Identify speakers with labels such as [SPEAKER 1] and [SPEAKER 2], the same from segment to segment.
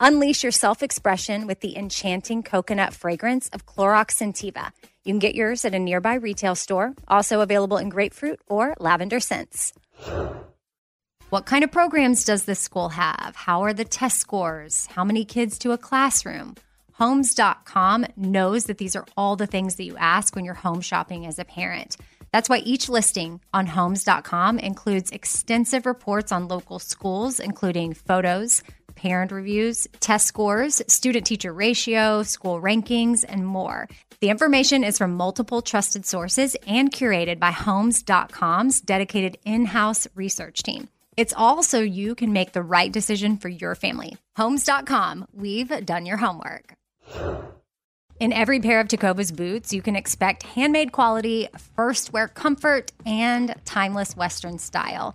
[SPEAKER 1] Unleash your self expression with the enchanting coconut fragrance of Clorox Scentiva. You can get yours at a nearby retail store, also available in grapefruit or lavender scents. What kind of programs does this school have? How are the test scores? How many kids to a classroom? Homes.com knows that these are all the things that you ask when you're home shopping as a parent. That's why each listing on homes.com includes extensive reports on local schools, including photos, parent reviews, test scores, student teacher ratio, school rankings, and more. The information is from multiple trusted sources and curated by Homes.com's dedicated in house research team. It's all so you can make the right decision for your family. Homes.com, we've done your homework. In every pair of Tecovas boots, you can expect handmade quality, first wear comfort, and timeless Western style.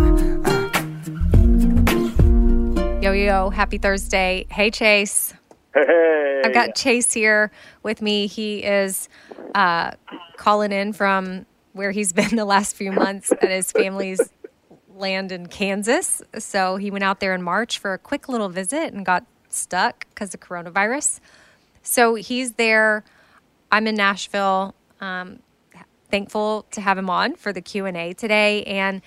[SPEAKER 1] Yo, yo, happy Thursday. Hey, Chase.
[SPEAKER 2] Hey.
[SPEAKER 1] I've got Chase here with me. He is uh, calling in from where he's been the last few months at his family's land in Kansas. So he went out there in March for a quick little visit and got stuck because of coronavirus. So he's there. I'm in Nashville. Um, thankful to have him on for the Q and A today. And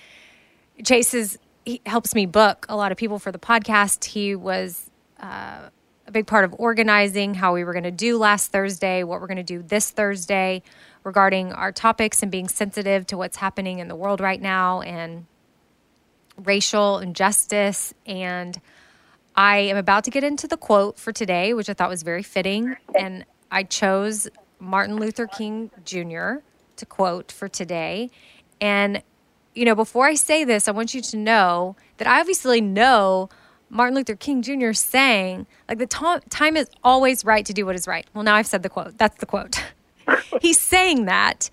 [SPEAKER 1] Chase is he helps me book a lot of people for the podcast. He was uh, a big part of organizing how we were going to do last Thursday, what we're going to do this Thursday regarding our topics and being sensitive to what's happening in the world right now and racial injustice. And I am about to get into the quote for today, which I thought was very fitting. And I chose Martin Luther King Jr. to quote for today. And you know, before I say this, I want you to know that I obviously know Martin Luther King Jr. saying, like, the time is always right to do what is right. Well, now I've said the quote. That's the quote. He's saying that.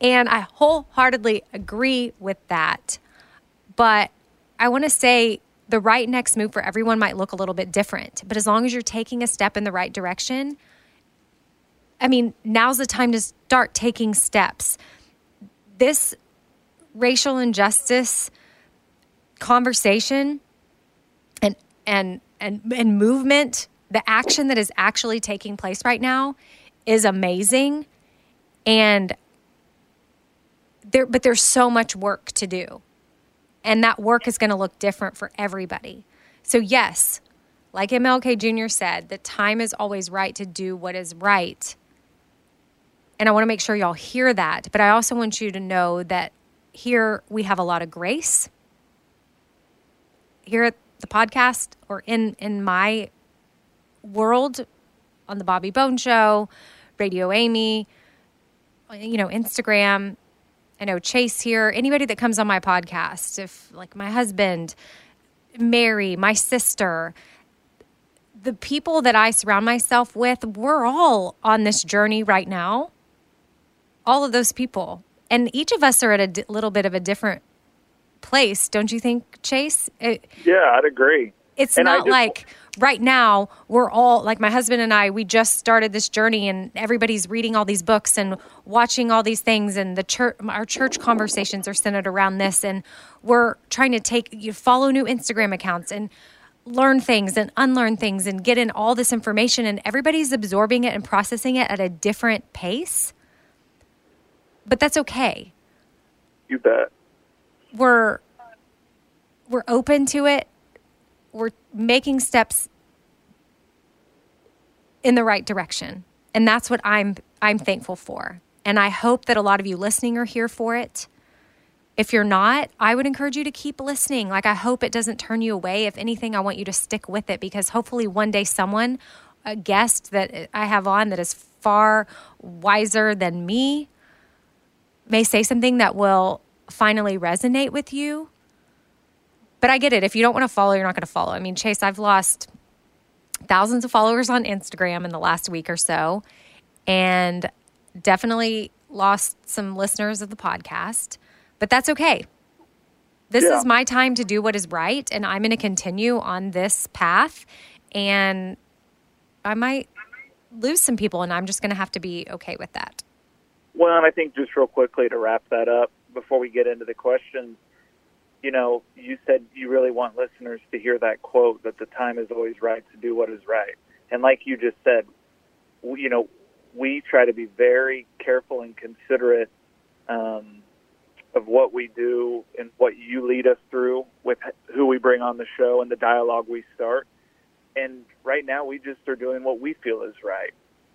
[SPEAKER 1] And I wholeheartedly agree with that. But I want to say the right next move for everyone might look a little bit different. But as long as you're taking a step in the right direction, I mean, now's the time to start taking steps. This racial injustice conversation and and and and movement the action that is actually taking place right now is amazing. And there but there's so much work to do. And that work is going to look different for everybody. So yes like mlk jr said the time is always right to do what is right. And i want to make sure y'all hear that but i also want you to know that here we have a lot of grace here at the podcast or in in my world on the Bobby Bones show, Radio Amy, you know, Instagram. I know Chase here, anybody that comes on my podcast, if like my husband, Mary, my sister, the people that I surround myself with, we're all on this journey right now. All of those people and each of us are at a d- little bit of a different place, don't you think, Chase? It,
[SPEAKER 2] yeah, I'd agree.
[SPEAKER 1] It's
[SPEAKER 2] And
[SPEAKER 1] not
[SPEAKER 2] just-
[SPEAKER 1] like right now we're all like my husband and I we just started this journey and everybody's reading all these books and watching all these things and the church our church conversations are centered around this and we're trying to take you follow new Instagram accounts and learn things and unlearn things and get in all this information and everybody's absorbing it and processing it at a different pace but that's okay.
[SPEAKER 2] You bet.
[SPEAKER 1] we're we're open to it. We're making steps in the right direction. And that's what i'm i'm thankful for. And i hope that a lot of you listening are here for it. If you're not i would encourage you to keep listening. Like i hope it doesn't turn you away. If anything i want you to stick with it because hopefully one day someone a guest that i have on that is far wiser than me may say something that will finally resonate with you but I get it. If you don't want to follow, you're not going to follow. I mean, Chase, I've lost thousands of followers on Instagram in the last week or so, and definitely lost some listeners of the podcast, but that's okay. This
[SPEAKER 2] Yeah.
[SPEAKER 1] is my time to do what is right, and I'm going to continue on this path. And I might lose some people, and I'm just going to have to be okay with that.
[SPEAKER 2] Well, and I think just real quickly to wrap that up before we get into the questions, you know, you said you really want listeners to hear that quote that the time is always right to do what is right. And like you just said, we, you know, we try to be very careful and considerate um, of what we do and what you lead us through with who we bring on the show and the dialogue we start. And right now, we just are doing what we feel is right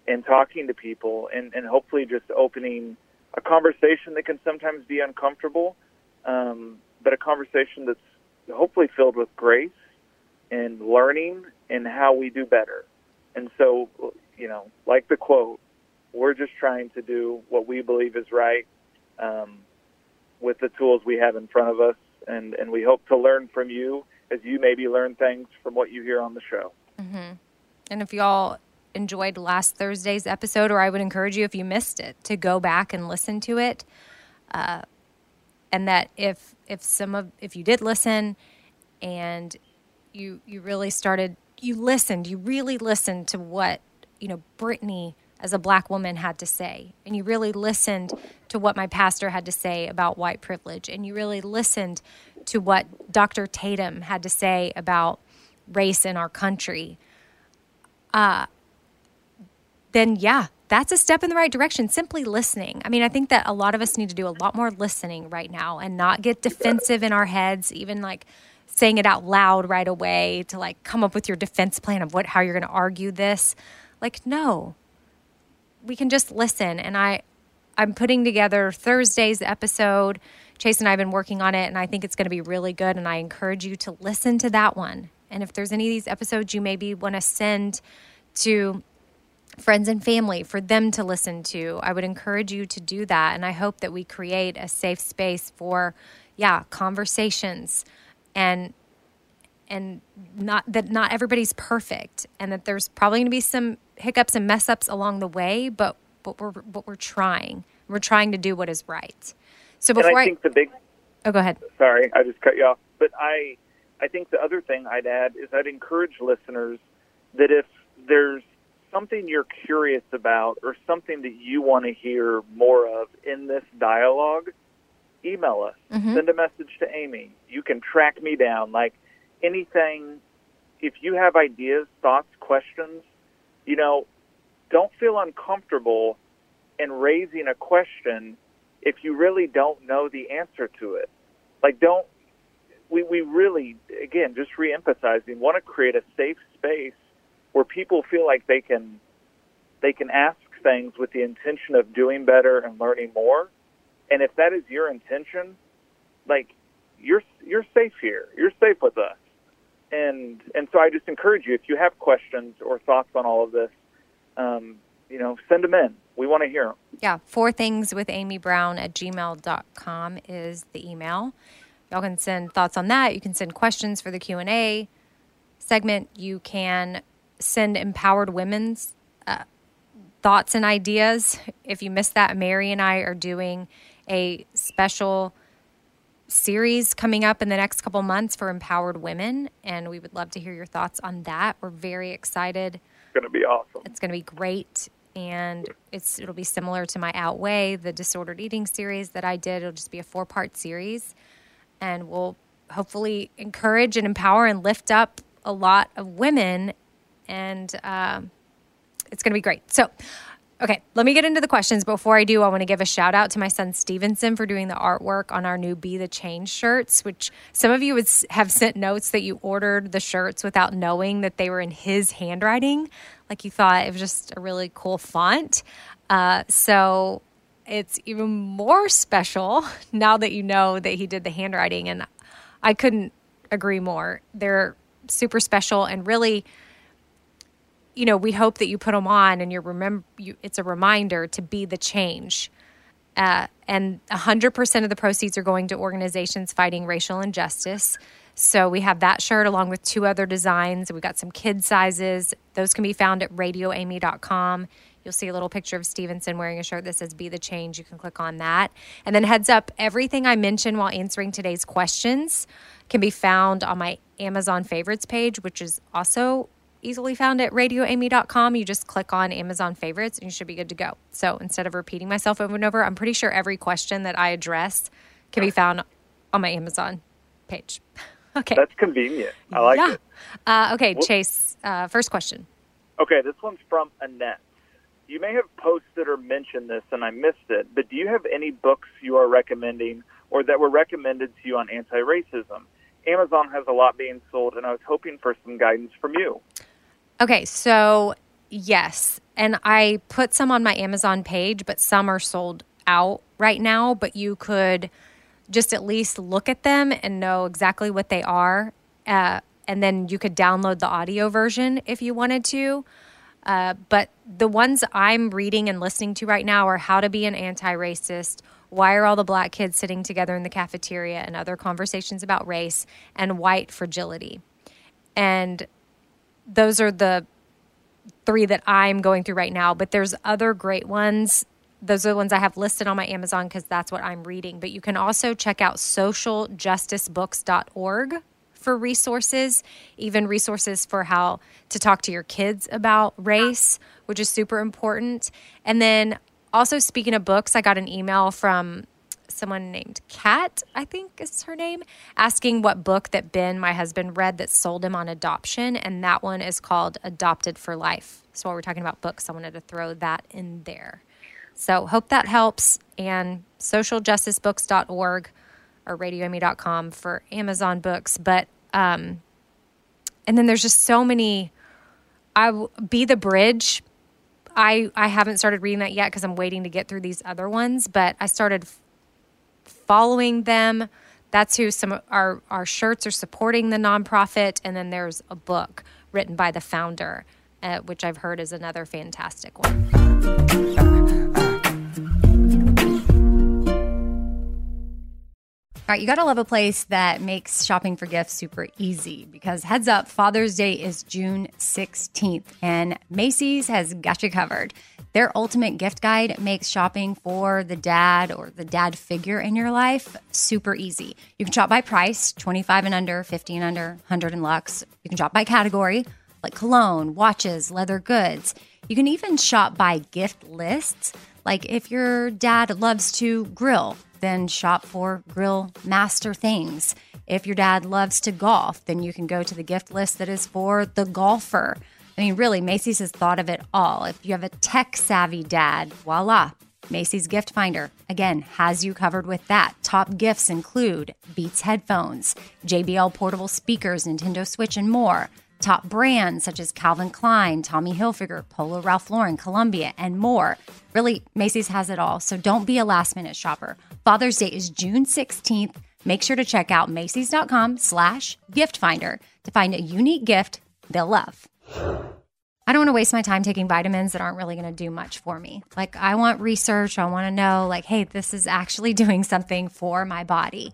[SPEAKER 2] and talking to people and, and hopefully just opening a conversation that can sometimes be uncomfortable, um, but a conversation that's hopefully filled with grace and learning and how we do better. And so, you know, like the quote, we're just trying to do what we believe is right um, with the tools we have in front of us. And, and we hope to learn from you as you maybe learn things from what you hear on the show.
[SPEAKER 1] And if y'all enjoyed last Thursday's episode, or I would encourage you if you missed it to go back and listen to it. Uh, and that if if some of if you did listen and you you really started you listened you really listened to what you know Brittany as a black woman had to say and you really listened to what my pastor had to say about white privilege and you really listened to what Dr. Tatum had to say about race in our country uh then yeah that's a step in the right direction simply listening. I mean i think that a lot of us need to do a lot more listening right now and not get defensive in our heads even like saying it out loud right away to like come up with your defense plan of what how you're going to argue this. Like no. We can just listen and i i'm putting together thursday's episode. Chase and i've been working on it and i think it's going to be really good and i encourage you to listen to that one. And if there's any of these episodes you maybe want to send to friends and family for them to listen to. I would encourage you to do that. And I hope that we create a safe space for, yeah, conversations and and not that not everybody's perfect and that there's probably going to be some hiccups and mess ups along the way, but but we're but we're trying. We're trying to do what is right. So
[SPEAKER 2] And
[SPEAKER 1] before
[SPEAKER 2] I
[SPEAKER 1] I,
[SPEAKER 2] think the big
[SPEAKER 1] oh go ahead.
[SPEAKER 2] sorry, I just cut you off. But I, I think the other thing I'd add is I'd encourage listeners that if there's something you're curious about or something that you want to hear more of in this dialogue, email us. Mm-hmm. Send a message to Amy. You can track me down. Like anything, if you have ideas, thoughts, questions, you know, don't feel uncomfortable in raising a question if you really don't know the answer to it. Like, don't we, we really, again, just reemphasizing, want to create a safe space where people feel like they can they can ask things with the intention of doing better and learning more. And if that is your intention, like you're you're safe here. You're safe with us. And and so I just encourage you if you have questions or thoughts on all of this, um, you know, send them in. We want to hear them.
[SPEAKER 1] Yeah, four things with Amy Brown at gmail.com is the email. Y'all can send thoughts on that. You can send questions for the Q&A segment. You can send empowered women's uh, thoughts and ideas. If you missed that, Mary and I are doing a special series coming up in the next couple months for empowered women, and we would love to hear your thoughts on that. We're very excited.
[SPEAKER 2] It's going to be awesome.
[SPEAKER 1] It's going to be great, and it's it'll be similar to my Outweigh, the disordered eating series that I did. It'll just be a four part series, and we'll hopefully encourage and empower and lift up a lot of women, and um, it's going to be great. So. Okay, let me get into the questions. Before I do, I want to give a shout out to my son Stevenson for doing the artwork on our new Be the Change shirts, which some of you would have sent notes that you ordered the shirts without knowing that they were in his handwriting. Like you thought it was just a really cool font. Uh, so it's even more special now that you know that he did the handwriting. And I couldn't agree more. They're super special and really you know, we hope that you put them on and you're remember you, it's a reminder to be the change. Uh, and 100% of the proceeds are going to organizations fighting racial injustice. So we have that shirt along with two other designs. We've got some kid sizes. Those can be found at radioamy.com. You'll see a little picture of Stevenson wearing a shirt that says Be the Change. You can click on that. And then, heads up, everything I mentioned while answering today's questions can be found on my Amazon favorites page, which is also easily found at radioamy.com. You just click on Amazon favorites and you should be good to go. So instead of repeating myself over and over, I'm pretty sure every question that I address can be found on my Amazon page. Okay.
[SPEAKER 2] That's convenient. I like
[SPEAKER 1] yeah.
[SPEAKER 2] it.
[SPEAKER 1] Uh, okay, Chase, uh, first question.
[SPEAKER 2] Okay, this one's from Annette. You may have posted or mentioned this and I missed it, but do you have any books you are recommending or that were recommended to you on anti racism? Amazon has a lot being sold, and I was hoping for some guidance from you.
[SPEAKER 1] Okay, so yes. And I put some on my Amazon page, but some are sold out right now. But you could just at least look at them and know exactly what they are. Uh, and then you could download the audio version if you wanted to. Uh, but the ones I'm reading and listening to right now are How to Be an Anti Racist, Why Are All the Black Kids Sitting Together in the Cafeteria, and Other Conversations About Race, and White Fragility. And those are the three that I'm going through right now, but there's other great ones. Those are the ones I have listed on my Amazon because that's what I'm reading. But you can also check out socialjusticebooks.org for resources, even resources for how to talk to your kids about race, which is super important. And then also, speaking of books, I got an email from someone named Kat, I think is her name, asking what book that Ben, my husband, read that sold him on adoption. And that one is called Adopted for Life. So while we're talking about books, I wanted to throw that in there. So hope that helps. And socialjusticebooks.org or radioamy.com for Amazon books. But, um, and then there's just so many. I be the bridge. I I haven't started reading that yet because I'm waiting to get through these other ones. But I started following them. That's who some our our shirts are supporting the nonprofit, and then there's a book written by the founder, uh, which I've heard is another fantastic one. All right, you got to love a place that makes shopping for gifts super easy because heads up, Father's Day is June 16th and Macy's has got you covered. Their ultimate gift guide makes shopping for the dad or the dad figure in your life super easy. You can shop by price, 25 and under, 50 and under, 100 and lux. You can shop by category, like cologne, watches, leather goods. You can even shop by gift lists, like if your dad loves to grill then shop for grill master things. If your dad loves to golf, then you can go to the gift list that is for the golfer. I mean, really, Macy's has thought of it all. If you have a tech savvy dad, voila, Macy's Gift Finder, again, has you covered with that. Top gifts include Beats headphones, JBL portable speakers, Nintendo Switch, and more. Top brands such as Calvin Klein, Tommy Hilfiger, Polo Ralph Lauren, Columbia, and more. Really, Macy's has it all, so don't be a last minute shopper. Father's Day is June 16th. Make sure to check out Macy's.com slash gift finder to find a unique gift they'll love. I don't want to waste my time taking vitamins that aren't really going to do much for me. Like, I want research. I want to know, like, hey, this is actually doing something for my body.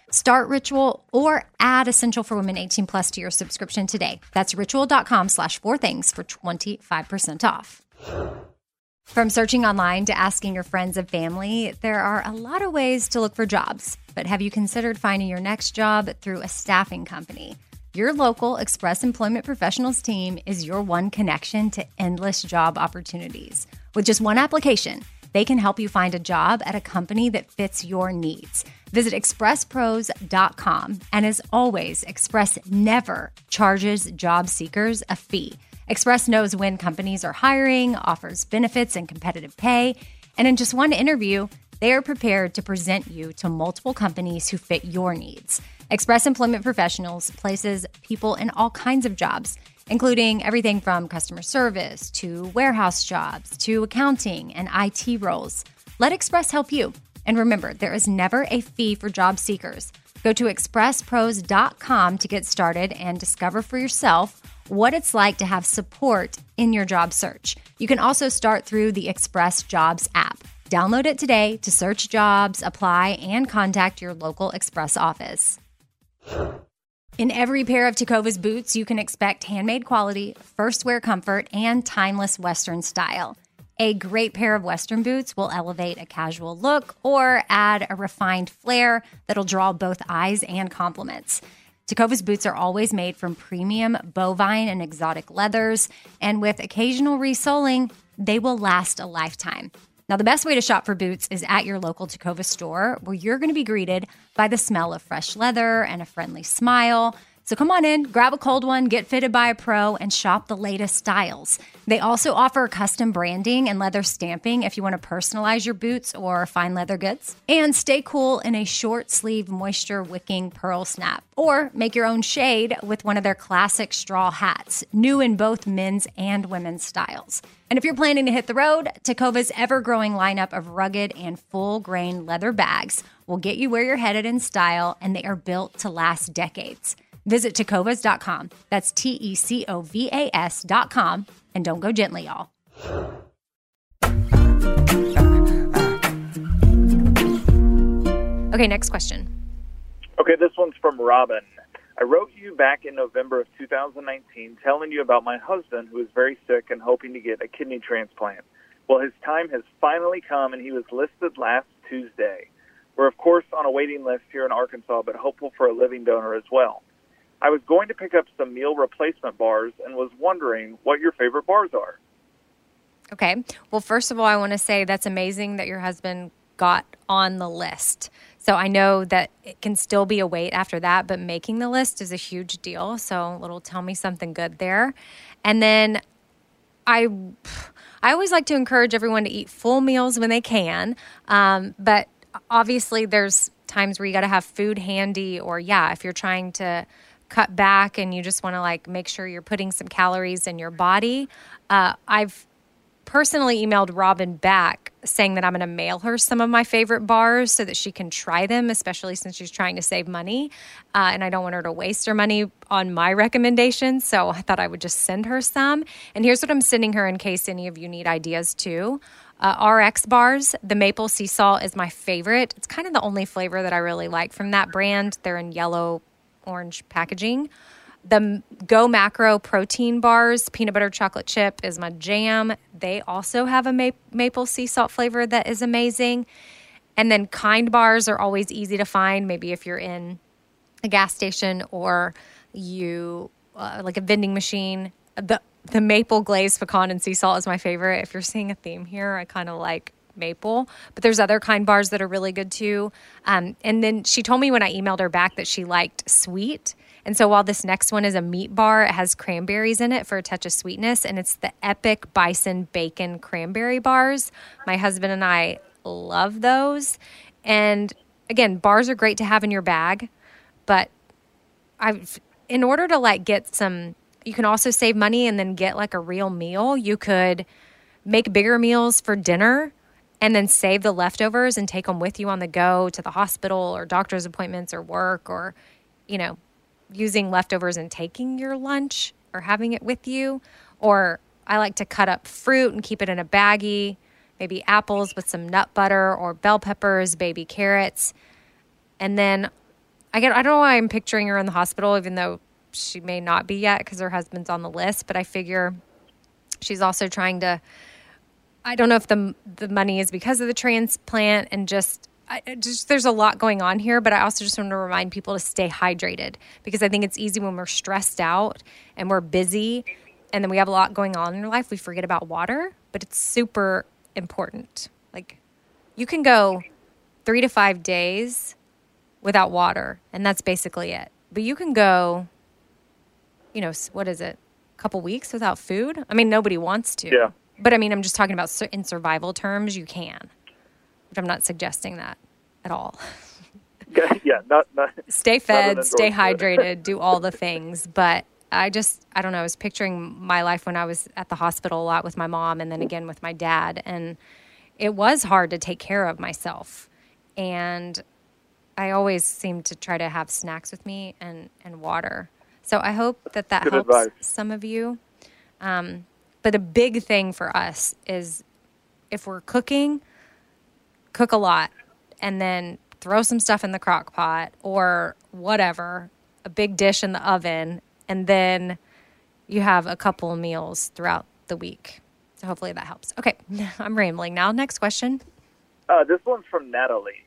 [SPEAKER 1] Start Ritual or add Essential for Women 18 plus to your subscription today. That's ritual.com slash four things for 25% off. From searching online to asking your friends and family, there are a lot of ways to look for jobs. But have you considered finding your next job through a staffing company? Your local Express Employment Professionals team is your one connection to endless job opportunities. With just one application, they can help you find a job at a company that fits your needs. Visit expresspros.com. And as always, Express never charges job seekers a fee. Express knows when companies are hiring, offers benefits and competitive pay. And in just one interview, they are prepared to present you to multiple companies who fit your needs. Express Employment Professionals places people in all kinds of jobs, including everything from customer service to warehouse jobs to accounting and IT roles. Let Express help you. And remember, there is never a fee for job seekers. Go to expresspros.com to get started and discover for yourself what it's like to have support in your job search. You can also start through the Express Jobs app. Download it today to search jobs, apply, and contact your local Express office. In every pair of Tecovas boots, you can expect handmade quality, first wear comfort, and timeless Western style. A great pair of Western boots will elevate a casual look or add a refined flair that'll draw both eyes and compliments. Tecovas boots are always made from premium bovine and exotic leathers, and with occasional resoling, they will last a lifetime. Now, the best way to shop for boots is at your local Tecovas store, where you're going to be greeted by the smell of fresh leather and a friendly smile. So come on in, grab a cold one, get fitted by a pro, and shop the latest styles. They also offer custom branding and leather stamping if you want to personalize your boots or fine leather goods. And stay cool in a short sleeve moisture wicking pearl snap. Or make your own shade with one of their classic straw hats, new in both men's and women's styles. And if you're planning to hit the road, Tecovas ever growing lineup of rugged and full grain leather bags will get you where you're headed in style, and they are built to last decades. Visit tecovas.com. That's T E C O V A S.com. And don't go gently, y'all. Okay, next question.
[SPEAKER 2] Okay, this one's from Robin. I wrote you back in November of 2019 telling you about my husband who is very sick and hoping to get a kidney transplant. Well, his time has finally come and he was listed last Tuesday. We're, of course, on a waiting list here in Arkansas, but hopeful for a living donor as well. I was going to pick up some meal replacement bars and was wondering what your favorite bars are.
[SPEAKER 1] Okay. Well, first of all, I want to say that's amazing that your husband got on the list. So I know that it can still be a wait after that, but making the list is a huge deal. So little tell me something good there. And then I I always like to encourage everyone to eat full meals when they can. Um, but obviously there's times where you got to have food handy or yeah, if you're trying to cut back and you just want to like make sure you're putting some calories in your body, uh, I've personally emailed Robin back saying that I'm going to mail her some of my favorite bars so that she can try them, especially since she's trying to save money. Uh, and I don't want her to waste her money on my recommendations. So I thought I would just send her some. And here's what I'm sending her in case any of you need ideas too. Uh, RX bars, the maple sea salt is my favorite. It's kind of the only flavor that I really like from that brand. They're in yellow, orange packaging. The Go Macro protein bars, peanut butter chocolate chip is my jam. They also have a ma- maple sea salt flavor that is amazing. And then kind bars are always easy to find. Maybe if you're in a gas station or you uh, like a vending machine. The the maple glazed pecan and sea salt is my favorite. If you're seeing a theme here, I kind of like maple, but there's other kind bars that are really good too. Um, and then she told me when I emailed her back that she liked sweet. And so while this next one is a meat bar, it has cranberries in it for a touch of sweetness, and it's the Epic Bison Bacon Cranberry Bars. My husband and I love those. And again, bars are great to have in your bag, but I've in order to like get some you can also save money and then get like a real meal. You could make bigger meals for dinner and then save the leftovers and take them with you on the go to the hospital or doctor's appointments or work or you know using leftovers and taking your lunch or having it with you or I like to cut up fruit and keep it in a baggie, maybe apples with some nut butter or bell peppers, baby carrots. And then I get I don't know why I'm picturing her in the hospital even though she may not be yet because her husband's on the list, but I figure she's also trying to I don't know if the the money is because of the transplant and just I, just there's a lot going on here, but I also just want to remind people to stay hydrated because I think it's easy when we're stressed out and we're busy and then we have a lot going on in our life, we forget about water, but it's super important. Like you can go 3 to 5 days without water, and that's basically it. But you can go you know, what is it? A couple weeks without food? I mean, nobody wants to.
[SPEAKER 2] Yeah.
[SPEAKER 1] But I mean, I'm just talking about in survival terms, you can. But I'm not suggesting that at all.
[SPEAKER 2] yeah, not, not
[SPEAKER 1] stay fed,
[SPEAKER 2] not
[SPEAKER 1] stay hydrated, do all the things. But I just, I don't know, I was picturing my life when I was at the hospital a lot with my mom and then again with my dad. And it was hard to take care of myself. And I always seemed to try to have snacks with me and, and water. So I hope that that
[SPEAKER 2] Good
[SPEAKER 1] helps
[SPEAKER 2] advice.
[SPEAKER 1] some of you. Um, but a big thing for us is if we're cooking, cook a lot and then throw some stuff in the crock pot or whatever, a big dish in the oven, and then you have a couple meals throughout the week. So hopefully that helps. Okay, I'm rambling now. Next question.
[SPEAKER 2] Uh, this one's from Natalie.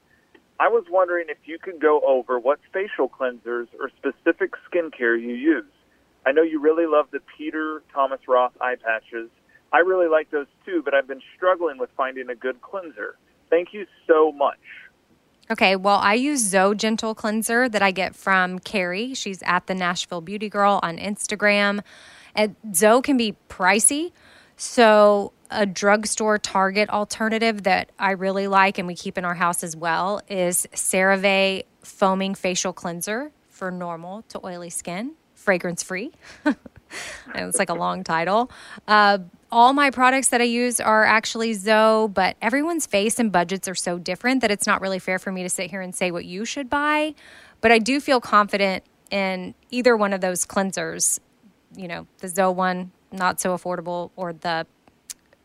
[SPEAKER 2] I was wondering if you could go over what facial cleansers or specific skincare you use. I know you really love the Peter Thomas Roth eye patches. I really like those too, but I've been struggling with finding a good cleanser. Thank you so much.
[SPEAKER 1] Okay, well, I use ZO Gentle Cleanser that I get from Carrie. She's at the Nashville Beauty Girl on Instagram. And ZO can be pricey. So, a drugstore Target alternative that I really like and we keep in our house as well is CeraVe Foaming Facial Cleanser for normal to oily skin, fragrance free. it's like a long title. Uh, all my products that I use are actually ZO, but everyone's face and budgets are so different that it's not really fair for me to sit here and say what you should buy. But I do feel confident in either one of those cleansers. You know, the ZO one, not so affordable, or the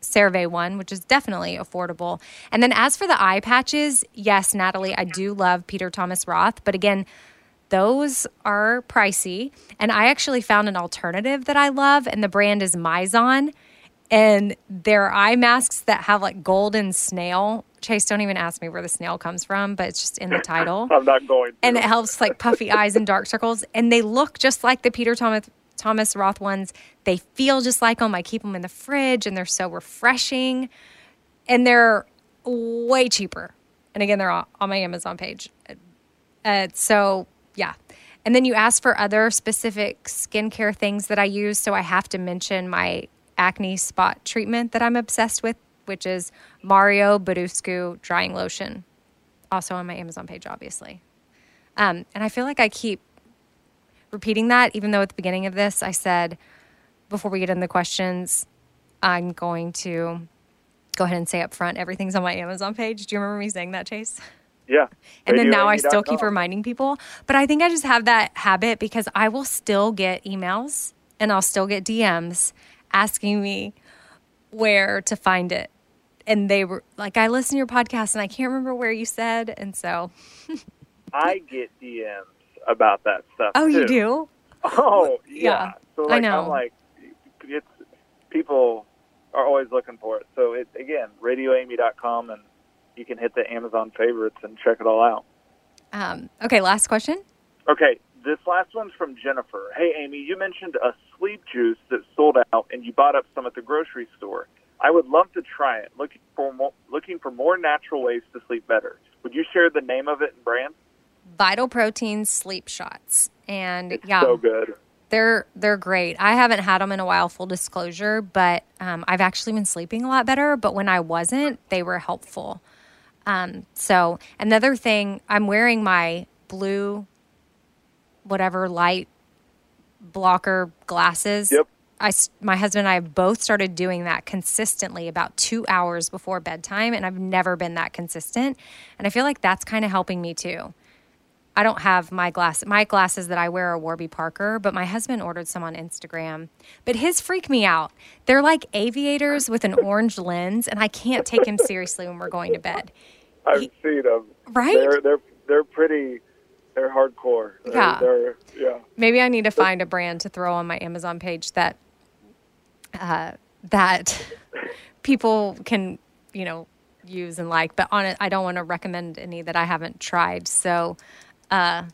[SPEAKER 1] CeraVe one, which is definitely affordable. And then as for the eye patches, yes, Natalie, I do love Peter Thomas Roth, but again, those are pricey. And I actually found an alternative that I love, and the brand is Mizon. And they're eye masks that have like golden snail. Chase, don't even ask me where the snail comes from, but it's just in the title.
[SPEAKER 2] I'm not going. To.
[SPEAKER 1] And it helps like puffy eyes and dark circles. And they look just like the Peter Thomas Thomas Roth ones. They feel just like them. I keep them in the fridge and they're so refreshing. And they're way cheaper. And again, they're on my Amazon page. Uh, so, yeah. And then you ask for other specific skincare things that I use. So I have to mention my acne spot treatment that I'm obsessed with, which is Mario Badescu drying lotion. Also on my Amazon page, obviously. Um, and I feel like I keep repeating that, even though at the beginning of this I said, before we get into the questions, I'm going to go ahead and say up front everything's on my Amazon page. Do you remember me saying that, Chase?
[SPEAKER 2] Yeah.
[SPEAKER 1] And then now I still keep reminding people. But I think I just have that habit because I will still get emails and I'll still get DMs asking me where to find it. And they were like, I listened to your podcast and I can't remember where you said. And so,
[SPEAKER 2] I get DMs about that stuff.
[SPEAKER 1] oh, you do?
[SPEAKER 2] Oh, yeah.
[SPEAKER 1] Yeah,
[SPEAKER 2] So
[SPEAKER 1] I know.
[SPEAKER 2] I'm like, it's people are always looking for it. So it again, RadioAmy.com, and you can hit the Amazon favorites and check it all out.
[SPEAKER 1] Um, okay, last question.
[SPEAKER 2] Okay, this last one's from Jennifer. Hey, Amy, you mentioned a sleep juice that sold out, and you bought up some at the grocery store. I would love to try it. Looking for more, looking for more natural ways to sleep better. Would you share the name of it and brand?
[SPEAKER 1] Vital Protein sleep shots, and
[SPEAKER 2] It's
[SPEAKER 1] yeah,
[SPEAKER 2] so good.
[SPEAKER 1] they're they're great. I haven't had them in a while, full disclosure, but um, I've actually been sleeping a lot better. But when I wasn't, they were helpful. Um, so another thing, I'm wearing my blue, whatever light blocker glasses.
[SPEAKER 2] Yep.
[SPEAKER 1] I, my husband and I have both started doing that consistently about two hours before bedtime, and I've never been that consistent. And I feel like that's kind of helping me too. I don't have my glass. My glasses that I wear are Warby Parker, but my husband ordered some on Instagram. But his freak me out. They're like aviators with an orange lens, and I can't take him seriously when we're going to bed.
[SPEAKER 2] I've seen them.
[SPEAKER 1] Right?
[SPEAKER 2] They're they're they're pretty. They're hardcore. They're,
[SPEAKER 1] Yeah.
[SPEAKER 2] They're, yeah.
[SPEAKER 1] Maybe I need to find a brand to throw on my Amazon page that uh, that people can, you know, use and like. But on it, I don't want to recommend any that I haven't tried. So uh,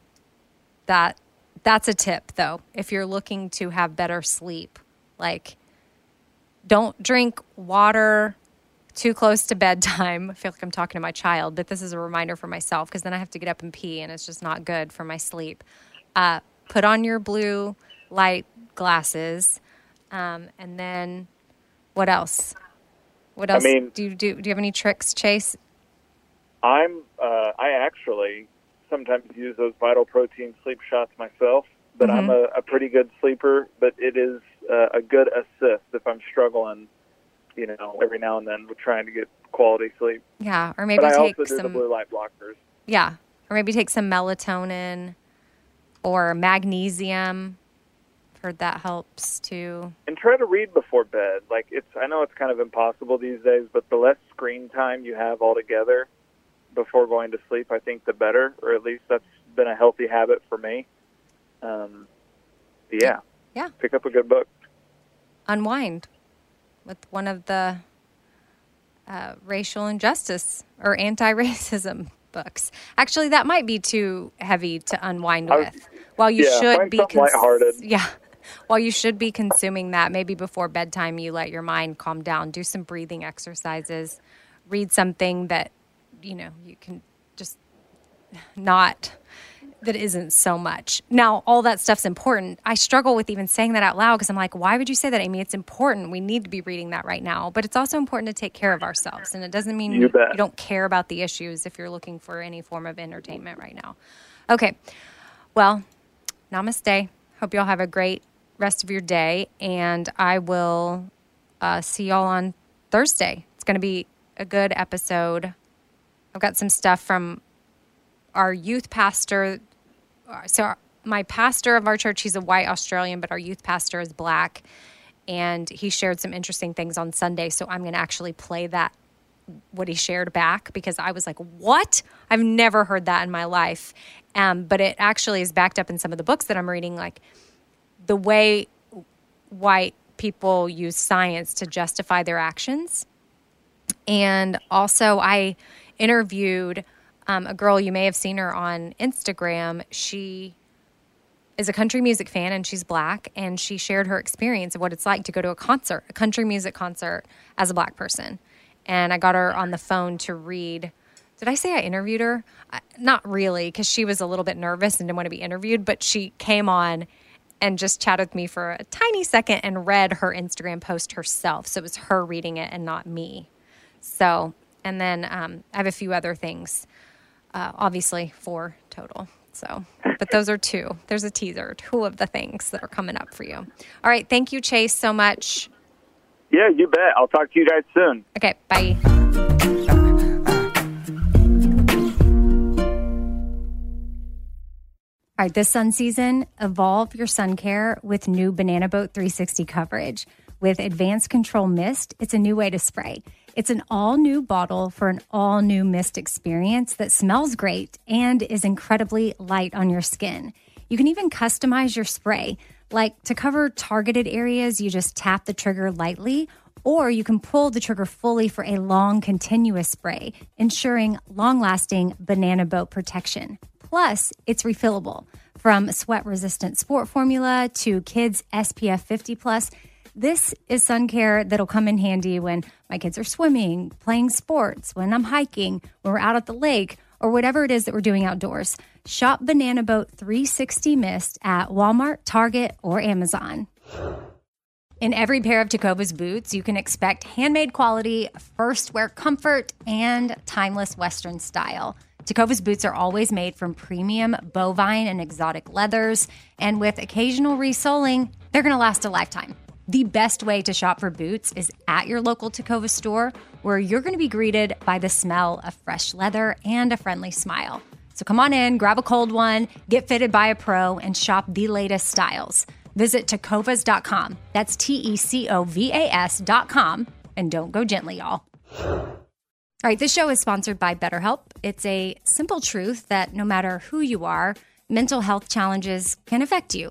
[SPEAKER 1] that that's a tip, though. If you're looking to have better sleep, like don't drink water too close to bedtime. I feel like I'm talking to my child, but this is a reminder for myself because then I have to get up and pee, and it's just not good for my sleep. Uh, put on your blue light glasses, um, and then what else? What else
[SPEAKER 2] mean-
[SPEAKER 1] do you do? Do you have any tricks, Chase?
[SPEAKER 2] I'm. Uh, I actually sometimes use those Vital Protein sleep shots myself, but I'm a, a pretty good sleeper. But it is uh, a good assist if I'm struggling. You know, every now and then with trying to get quality sleep.
[SPEAKER 1] Yeah, or maybe
[SPEAKER 2] But
[SPEAKER 1] take
[SPEAKER 2] also do the
[SPEAKER 1] some.
[SPEAKER 2] blue light blockers.
[SPEAKER 1] Yeah, or maybe take some melatonin or magnesium. I've heard that helps too.
[SPEAKER 2] and try to read before bed. Like it's, I know it's kind of impossible these days, but the less screen time you have altogether before going to sleep, I think the better. Or at least that's been a healthy habit for me. Um, yeah,
[SPEAKER 1] Yeah.
[SPEAKER 2] Pick up a good book.
[SPEAKER 1] unwind with one of the uh, racial injustice or anti-racism books. Actually, that might be too heavy to unwind
[SPEAKER 2] was-
[SPEAKER 1] with. While you
[SPEAKER 2] yeah,
[SPEAKER 1] should be
[SPEAKER 2] lighthearted.
[SPEAKER 1] yeah, while you should be consuming that, maybe before bedtime, you let your mind calm down. Do some breathing exercises. Read something that you know you can just not that isn't so much. Now, all that stuff's important. I struggle with even saying that out loud because I'm like, why would you say that, Amy? It's important. We need to be reading that right now. But it's also important to take care of ourselves. And it doesn't mean
[SPEAKER 2] You
[SPEAKER 1] you, don't care about the issues if you're looking for any form of entertainment right now. Okay. Well, namaste. Hope y'all have a great rest of your day. And I will uh, see y'all on Thursday. It's going to be a good episode. I've got some stuff from our youth pastor. So, our, my pastor of our church, he's a white Australian, but our youth pastor is black. And he shared some interesting things on Sunday. So, I'm going to actually play that, what he shared back, because I was like, what? I've never heard that in my life. Um, but it actually is backed up in some of the books that I'm reading, like the way white people use science to justify their actions. And also, I interviewed um, a girl, you may have seen her on Instagram. She is a country music fan and she's black. And she shared her experience of what it's like to go to a concert, a country music concert, as a black person. And I got her on the phone to read. Did I say I interviewed her? I, not really, because she was a little bit nervous and didn't want to be interviewed, but she came on and just chatted with me for a tiny second and read her Instagram post herself. So it was her reading it and not me. So, and then um, I have a few other things, uh, obviously four total. So, but those are two. There's a teaser, two of the things that are coming up for you. All right. Thank you, Chase, so much.
[SPEAKER 2] Yeah, you bet. I'll talk to you guys soon.
[SPEAKER 1] Okay. Bye. All right, this sun season, evolve your sun care with new Banana Boat 360 coverage. With advanced control mist, it's a new way to spray. It's an all new bottle for an all new mist experience that smells great and is incredibly light on your skin. You can even customize your spray. Like to cover targeted areas, you just tap the trigger lightly, or you can pull the trigger fully for a long, continuous spray, ensuring long lasting banana boat protection. Plus, it's refillable. From sweat resistant sport formula to kids SPF 50 plus, this is sun care that'll come in handy when my kids are swimming, playing sports, when I'm hiking, when we're out at the lake, or whatever it is that we're doing outdoors. Shop Banana Boat 360 Mist at Walmart, Target, or Amazon. In every pair of Tecovas boots, you can expect handmade quality, first wear comfort, and timeless Western style. Tecovas boots are always made from premium bovine and exotic leathers, and with occasional resoling, they're going to last a lifetime. The best way to shop for boots is at your local Tecovas store, where you're going to be greeted by the smell of fresh leather and a friendly smile. So come on in, grab a cold one, get fitted by a pro, and shop the latest styles. Visit tecovas.com. That's T E C O V A S.com. And don't go gently, y'all. All right, this show is sponsored by BetterHelp. It's a simple truth that no matter who you are, mental health challenges can affect you,